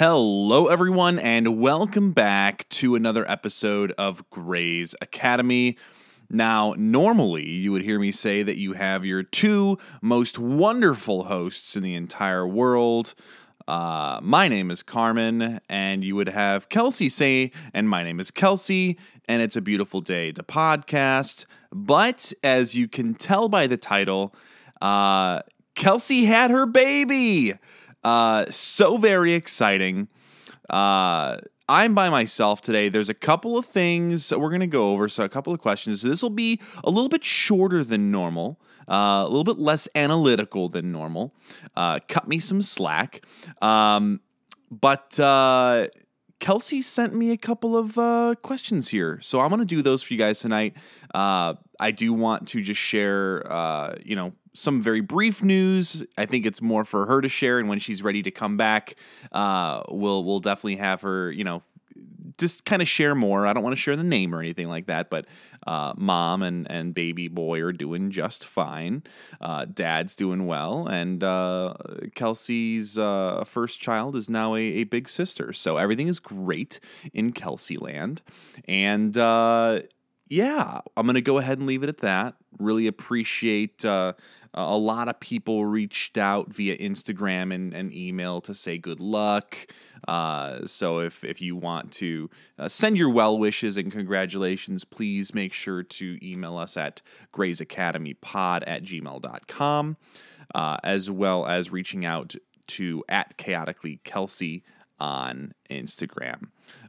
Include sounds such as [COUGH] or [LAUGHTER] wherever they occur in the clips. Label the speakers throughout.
Speaker 1: Hello, everyone, and welcome back to another episode of Grey's Academy. Now, normally you would hear me say that you have your two most wonderful hosts in the entire world. Uh, my name is Carmen, and you would have Kelsey say, and my name is Kelsey, and it's a beautiful day to podcast. But as you can tell by the title, uh, Kelsey had her baby. Uh, so very exciting. Uh, I'm by myself today. There's a couple of things we're going to go over. So, a couple of questions. This will be a little bit shorter than normal, uh, a little bit less analytical than normal. Uh, cut me some slack. Um, but uh, Kelsey sent me a couple of uh, questions here. So, I'm going to do those for you guys tonight. Uh, I do want to just share, uh, you know, some very brief news. I think it's more for her to share, and when she's ready to come back, uh, we'll we'll definitely have her, you know, just kind of share more. I don't want to share the name or anything like that, but uh, mom and and baby boy are doing just fine. Uh, dad's doing well, and uh, Kelsey's uh, first child is now a, a, big sister. So everything is great in Kelsey land, and uh, yeah, I'm gonna go ahead and leave it at that. Really appreciate a lot of people reached out via Instagram and, and email to say good luck. Uh, so if, if you want to uh, send your well wishes and congratulations, please make sure to email us at graysacademypod at gmail.com, uh, as well as reaching out to at chaotically Kelsey on Instagram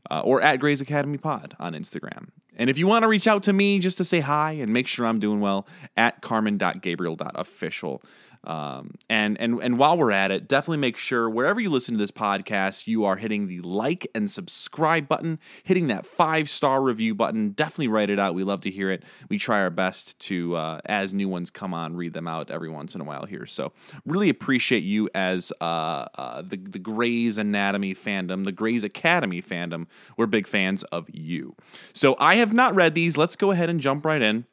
Speaker 1: uh, or at Grey's Academy Pod on Instagram. And if you want to reach out to me just to say hi and make sure I'm doing well, at carmen.gabriel.official um, and and and while we're at it, definitely make sure wherever you listen to this podcast, you are hitting the like and subscribe button, hitting that five star review button. Definitely write it out. We love to hear it. We try our best to, uh, as new ones come on, read them out every once in a while here. So really appreciate you as uh, uh, the the Grey's Anatomy fandom, the Grey's Academy fandom. We're big fans of you. So I have not read these. Let's go ahead and jump right in.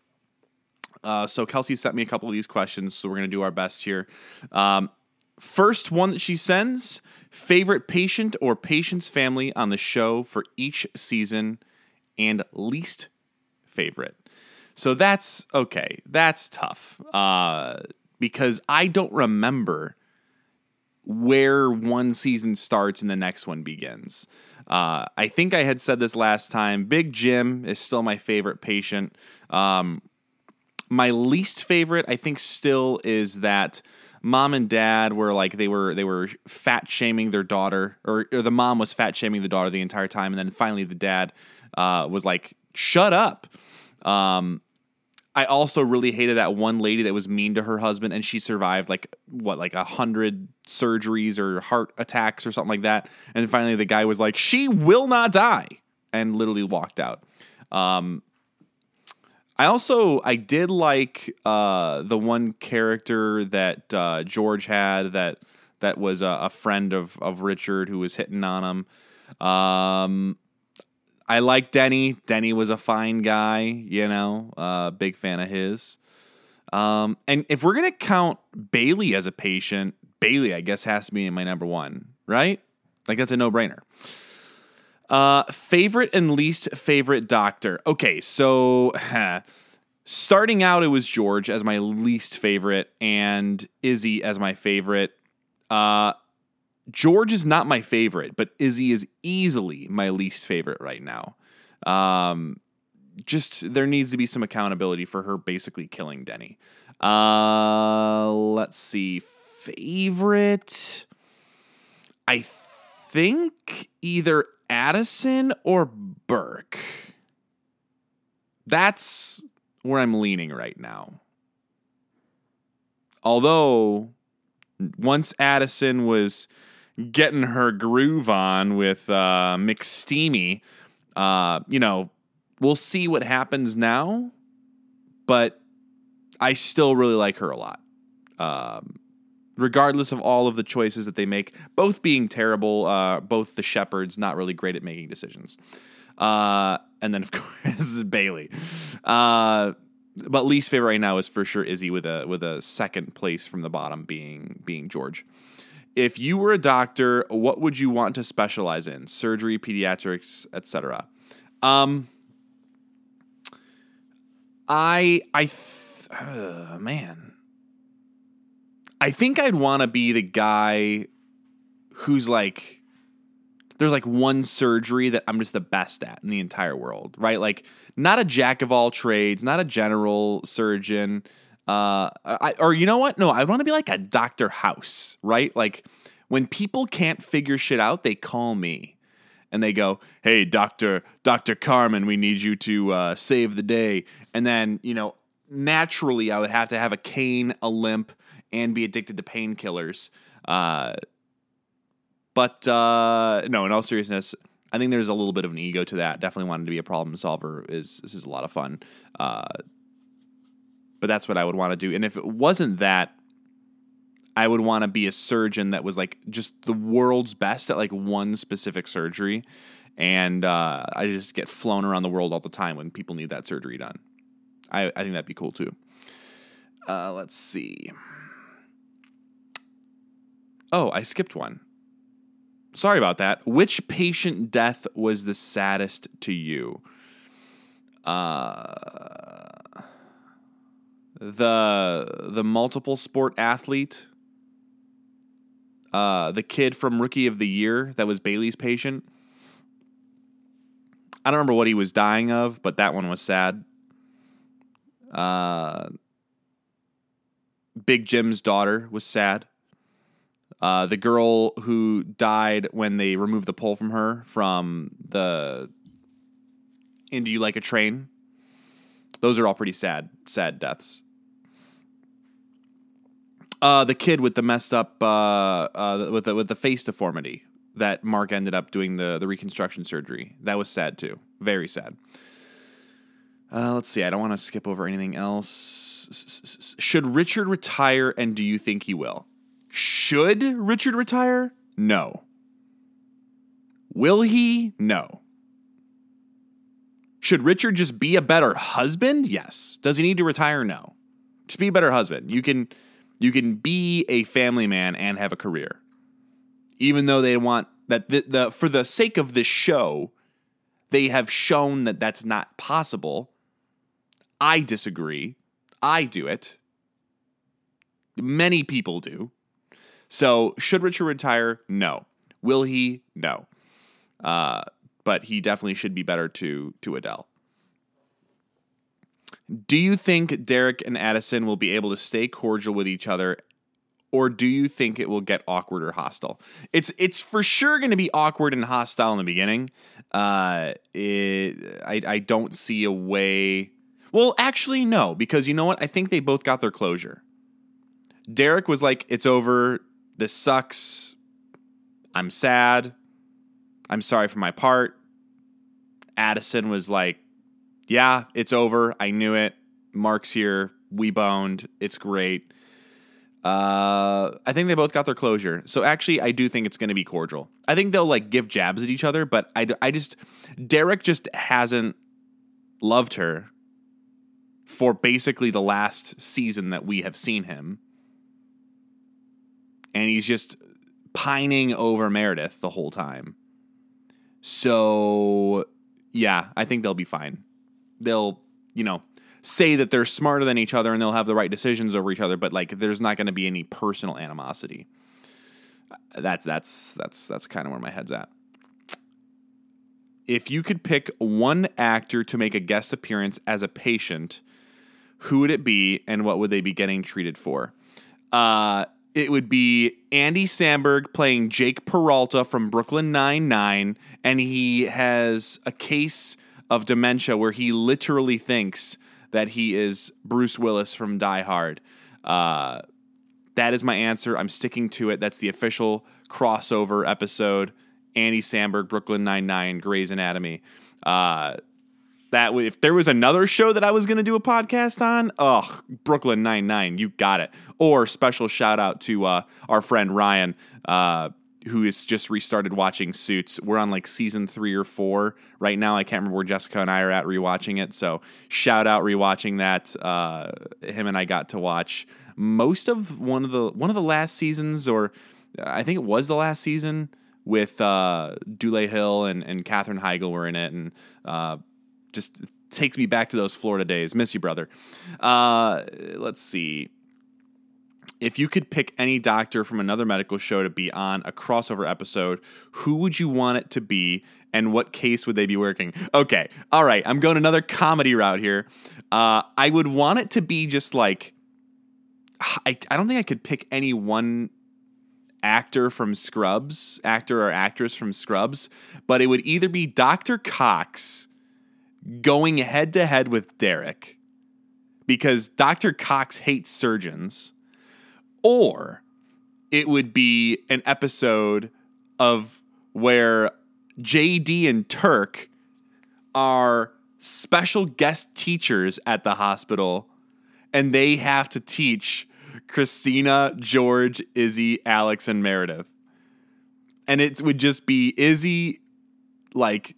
Speaker 1: Uh, so Kelsey sent me a couple of these questions, so we're going to do our best here. Um, first one that she sends favorite patient or patient's family on the show for each season and least favorite. So that's okay. That's tough uh, because I don't remember where one season starts and the next one begins. Uh, I think I had said this last time. Big Jim is still my favorite patient. Um, my least favorite, I think, still is that mom and dad were like they were they were fat shaming their daughter, or, or the mom was fat shaming the daughter the entire time, and then finally the dad uh, was like, "Shut up." Um, I also really hated that one lady that was mean to her husband, and she survived like what, like a hundred surgeries or heart attacks or something like that. And finally, the guy was like, "She will not die," and literally walked out. Um, I also I did like uh, the one character that uh, George had that that was a, a, friend of of Richard who was hitting on him. Um, I like Denny. Denny was a fine guy, you know, uh, big fan of his. Um, and if we're gonna count Bailey as a patient, Bailey I guess has to be my number one, right? Like that's a no brainer. Uh, favorite and least favorite doctor. Okay, so starting out, it was George as my least favorite and Izzie as my favorite. Uh, George is not my favorite, but Izzie is easily my least favorite right now. Um, just there needs to be some accountability for her basically killing Denny. Uh, let's see. Favorite. I think either Addison or Burke. That's where I'm leaning right now. Although, once Addison was getting her groove on with uh, McSteamy, uh, you know, we'll see what happens now, but I still really like her a lot. Um, regardless of all of the choices that they make, both being terrible, uh, both the Shepherds not really great at making decisions. Uh, and then of [LAUGHS] course Bailey. Uh, but least favorite right now is for sure Izzie with a with a second place from the bottom being being George. if you were a doctor, what would you want to specialize in? Surgery, pediatrics, etc. Um, I I th- uh, man, I think I'd want to be the guy who's like there's like one surgery that I'm just the best at in the entire world, right? Like not a jack of all trades, not a general surgeon, uh, I, or you know what? No, I want to be like a Doctor House, right? Like when people can't figure shit out, they call me and they go, "Hey, Doctor Doctor Carmen, we need you to uh, save the day." And then you know, naturally, I would have to have a cane, a limp, and be addicted to painkillers. Uh, but uh, no, in all seriousness, I think there's a little bit of an ego to that. Definitely wanted to be a problem solver. Is this is a lot of fun. Uh, but that's what I would want to do. And if it wasn't that, I would want to be a surgeon that was like just the world's best at like one specific surgery. And uh, I just get flown around the world all the time when people need that surgery done. I, I think that'd be cool too. Uh, let's see. Oh, I skipped one. Sorry about that. Which patient death was the saddest to you? Uh, the the multiple sport athlete, uh, the kid from Rookie of the Year that was Bailey's patient. I don't remember what he was dying of, but that one was sad. Uh, Big Jim's daughter was sad. Uh, the girl who died when they removed the pole from her from the do you like a train? Those are all pretty sad, sad deaths. Uh, the kid with the messed up, uh, uh, with the with the face deformity that Mark ended up doing the the reconstruction surgery. That was sad too. Very sad. Uh, let's see. I don't want to skip over anything else. Should Richard retire, and do you think he will? Should Richard retire? No. Will he? No. Should Richard just be a better husband? Yes. Does he need to retire? No. Just be a better husband. You can you can be a family man and have a career. Even though they want that the, the for the sake of this show, they have shown that that's not possible. I disagree. I do it. Many people do. So, should Richard retire? No. Will he? No. Uh, but he definitely should be better to to Adele. Do you think Derek and Addison will be able to stay cordial with each other or do you think it will get awkward or hostile? It's it's for sure going to be awkward and hostile in the beginning. Uh, it, I I don't see a way. Well, actually, no, because you know what? I think they both got their closure. Derek was like, "It's over. This sucks. I'm sad. I'm sorry for my part." Addison was like, "Yeah, it's over. I knew it. Mark's here. We boned. It's great." Uh, I think they both got their closure. So actually, I do think it's going to be cordial. I think they'll like give jabs at each other, but I, I just, Derek just hasn't loved her for basically the last season that we have seen him. And he's just pining over Meredith the whole time. So, yeah, I think they'll be fine. They'll, you know, say that they're smarter than each other and they'll have the right decisions over each other, but like there's not going to be any personal animosity. That's that's that's that's kind of where my head's at. If you could pick one actor to make a guest appearance as a patient, who would it be and what would they be getting treated for? Uh, it would be Andy Samberg playing Jake Peralta from Brooklyn Nine-Nine, and he has a case of dementia where he literally thinks that he is Bruce Willis from Die Hard. Uh, that is my answer. I'm sticking to it. That's the official crossover episode. Andy Samberg, Brooklyn Nine Nine, Grey's Anatomy. Uh, that if there was another show that I was going to do a podcast on, oh, Brooklyn Nine Nine, you got it. Or special shout out to uh, our friend Ryan. Uh, who has just restarted watching Suits. We're on like season three or four right now. I can't remember where Jessica and I are at rewatching it. So shout out rewatching that. Uh, him and I got to watch most of one of the one of the last seasons, or I think it was the last season with uh, Dule Hill and and Katherine Heigl were in it, and uh, just takes me back to those Florida days. Miss you, brother. Uh, let's see. If you could pick any doctor from another medical show to be on a crossover episode, who would you want it to be and what case would they be working? Okay, all right, I'm going another comedy route here. Uh, I would want it to be just like, I, I don't think I could pick any one actor from Scrubs, actor or actress from Scrubs, but it would either be Dr. Cox going head to head with Derek because Dr. Cox hates surgeons or it would be an episode of where JD and Turk are special guest teachers at the hospital and they have to teach Cristina, George, Izzie, Alex, and Meredith. And it would just be Izzie, like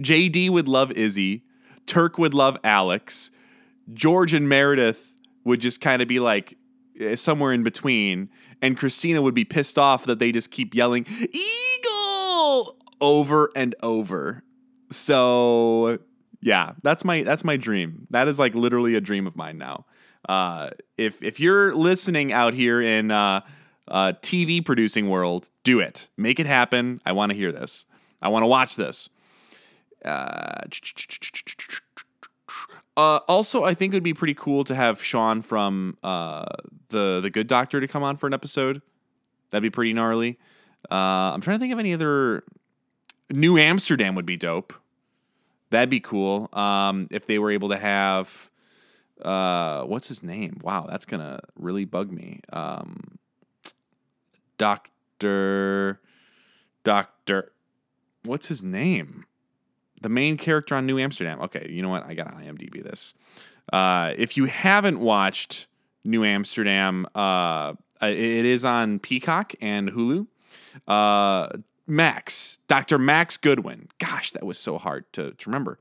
Speaker 1: JD would love Izzie, Turk would love Alex, George and Meredith would just kind of be like, uh, somewhere in between, and Cristina would be pissed off that they just keep yelling "Eagle" over and over. So yeah, that's my that's my dream. That is like literally a dream of mine now. Uh, if if you're listening out here in uh, uh, TV producing world, do it. Make it happen. I want to hear this. I want to watch this. Uh, uh, also, I think it would be pretty cool to have Shaun from uh, the the Good Doctor to come on for an episode. That'd be pretty gnarly. Uh, I'm trying to think of any other. New Amsterdam would be dope. That'd be cool. Um, if they were able to have, uh, what's his name? Wow, that's gonna really bug me. Um, Doctor, Doctor, what's his name? The main character on New Amsterdam. Okay, you know what? I got IMDb this. Uh, if you haven't watched New Amsterdam, uh, it is on Peacock and Hulu. Uh, Max, Dr. Max Goodwin. Gosh, that was so hard to, to remember.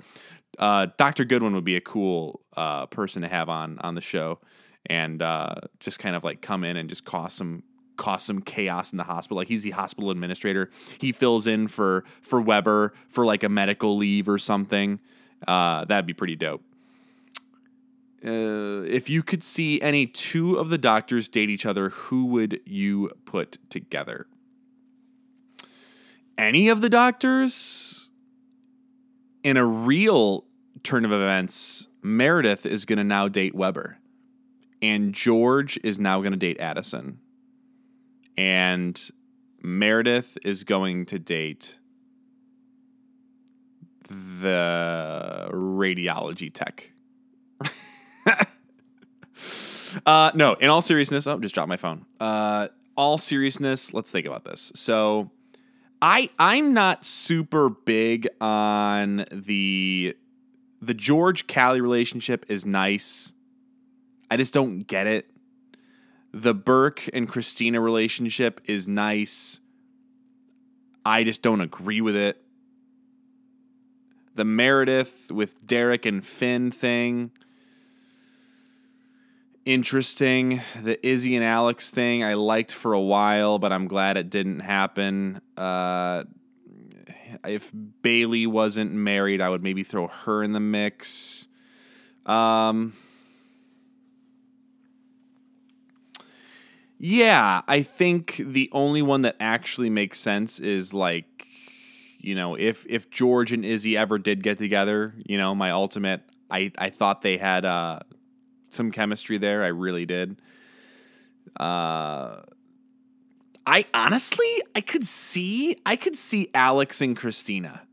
Speaker 1: Uh, Dr. Goodwin would be a cool uh, person to have on on the show and uh, just kind of like come in and just cause some cause some chaos in the hospital. Like he's the hospital administrator. He fills in for for Webber for like a medical leave or something. Uh, that'd be pretty dope. Uh, if you could see any two of the doctors date each other, who would you put together? Any of the doctors? In a real turn of events, Meredith is going to now date Webber, and George is now going to date Addison and Meredith is going to date the radiology tech. [LAUGHS] uh, no, in all seriousness, oh, just dropped my phone. Uh, all seriousness, let's think about this. So, I I'm not super big on the the George Callie relationship is nice. I just don't get it the Burke and Cristina relationship is nice. I just don't agree with it. The Meredith with Derek and Finn thing, interesting. The Izzie and Alex thing, I liked for a while, but I'm glad it didn't happen. Uh, if Bailey wasn't married, I would maybe throw her in the mix. Um, Yeah, I think the only one that actually makes sense is like you know, if if George and Izzie ever did get together, you know, my ultimate I I thought they had uh some chemistry there. I really did. Uh I honestly I could see I could see Alex and Cristina.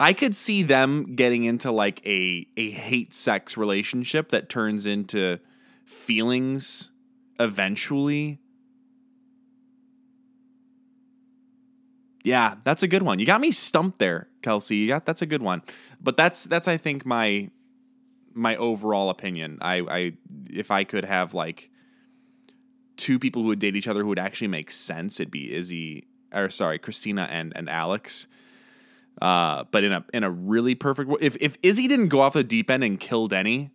Speaker 1: I could see them getting into like a a hate sex relationship that turns into feelings eventually. Yeah, that's a good one. You got me stumped there, Kelsey. You got that's a good one. But that's that's I think my my overall opinion. I I if I could have like two people who would date each other who would actually make sense, it'd be Izzie or sorry, Cristina and and Alex. Uh, but in a in a really perfect if if Izzie didn't go off the deep end and kill Denny,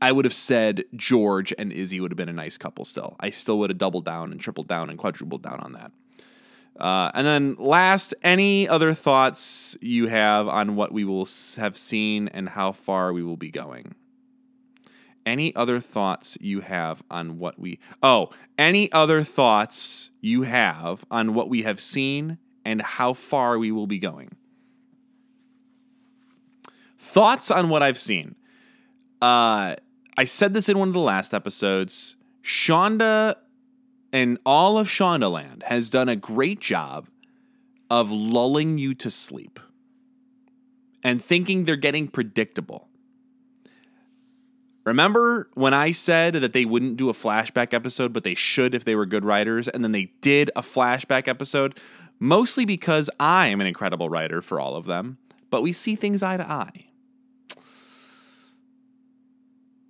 Speaker 1: I would have said George and Izzie would have been a nice couple still. I still would have doubled down and tripled down and quadrupled down on that. Uh, and then last, any other thoughts you have on what we will have seen and how far we will be going? Any other thoughts you have on what we Oh, any other thoughts you have on what we have seen and how far we will be going? Thoughts on what I've seen. Uh I said this in one of the last episodes. Shonda and all of Shondaland has done a great job of lulling you to sleep and thinking they're getting predictable. Remember when I said that they wouldn't do a flashback episode, but they should if they were good writers, and then they did a flashback episode? Mostly because I am an incredible writer for all of them, but we see things eye to eye.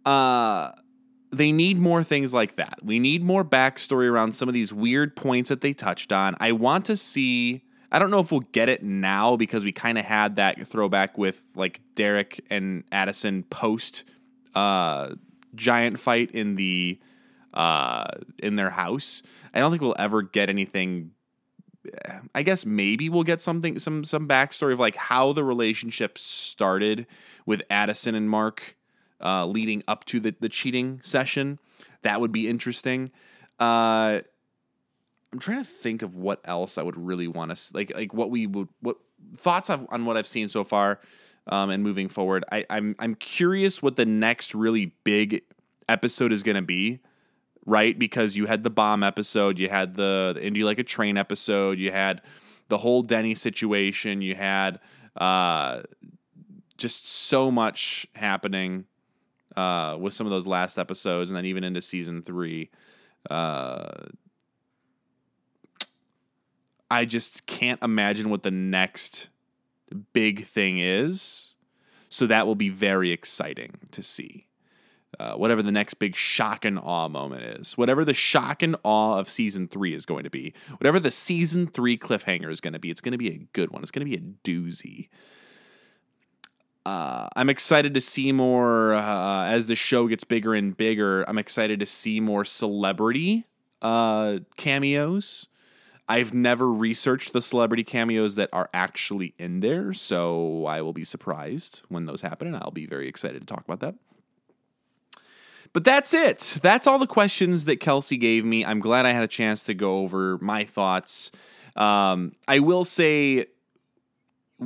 Speaker 1: Uh, they need more things like that. We need more backstory around some of these weird points that they touched on. I want to see. I don't know if we'll get it now because we kind of had that throwback with like Derek and Addison post uh, giant fight in the uh, in their house. I don't think we'll ever get anything. I guess maybe we'll get something some some backstory of like how the relationship started with Addison and Mark uh, leading up to the, the cheating session. That would be interesting. Uh, I'm trying to think of what else I would really want to like like what we would what thoughts on what I've seen so far um, and moving forward. I, I'm I'm curious what the next really big episode is going to be, right? Because you had the bomb episode, you had the, the Indy like a train episode, you had the whole Denny situation, you had uh, just so much happening uh, with some of those last episodes, and then even into season three. Uh, I just can't imagine what the next big thing is. So that will be very exciting to see. Uh, whatever the next big shock and awe moment is, whatever the shock and awe of season three is going to be, whatever the season three cliffhanger is going to be, it's going to be a good one. It's going to be a doozy. Uh, I'm excited to see more uh, as the show gets bigger and bigger. I'm excited to see more celebrity uh, cameos. I've never researched the celebrity cameos that are actually in there, so I will be surprised when those happen, and I'll be very excited to talk about that. But that's it. That's all the questions that Kelsey gave me. I'm glad I had a chance to go over my thoughts. Um, I will say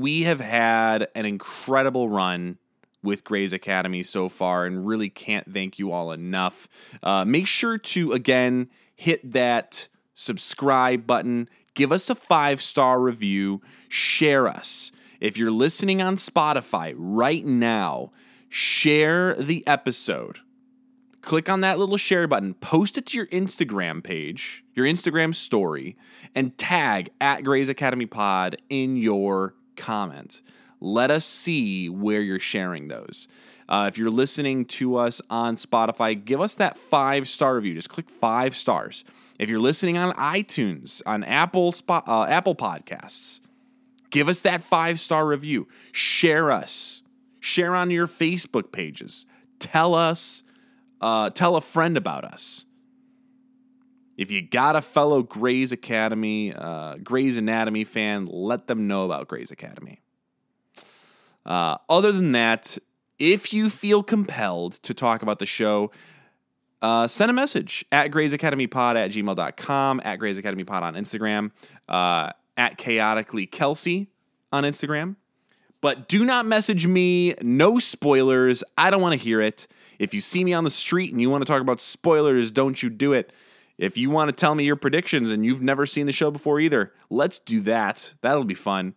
Speaker 1: we have had an incredible run with Grey's Academy so far and really can't thank you all enough. Uh, make sure to, again, hit that subscribe button, give us a five star review, share us. If you're listening on Spotify right now, share the episode. Click on that little share button, post it to your Instagram page, your Instagram story, and tag at Grey's Academy Pod in your comment. Let us see where you're sharing those. Uh, if you're listening to us on Spotify, give us that five star review. Just click five stars. If you're listening on iTunes, on Apple uh, Apple Podcasts, give us that five star review. Share us. Share on your Facebook pages. Tell us. Uh, tell a friend about us. If you got a fellow Grey's Academy, uh, Grey's Anatomy fan, let them know about Grey's Academy. Uh, other than that, if you feel compelled to talk about the show, uh, send a message at Grey's Academy Pod at gmail.com, at Grey's Academy Pod on Instagram, uh, at Chaotically Kelsey on Instagram. But do not message me. No spoilers. I don't want to hear it. If you see me on the street and you want to talk about spoilers, don't you do it. If you want to tell me your predictions and you've never seen the show before either, let's do that. That'll be fun.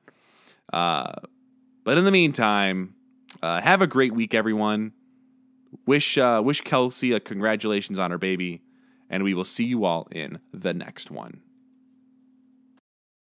Speaker 1: Uh, but in the meantime, uh, have a great week, everyone. Wish uh, wish Kelsey a congratulations on her baby, and we will see you all in the next one.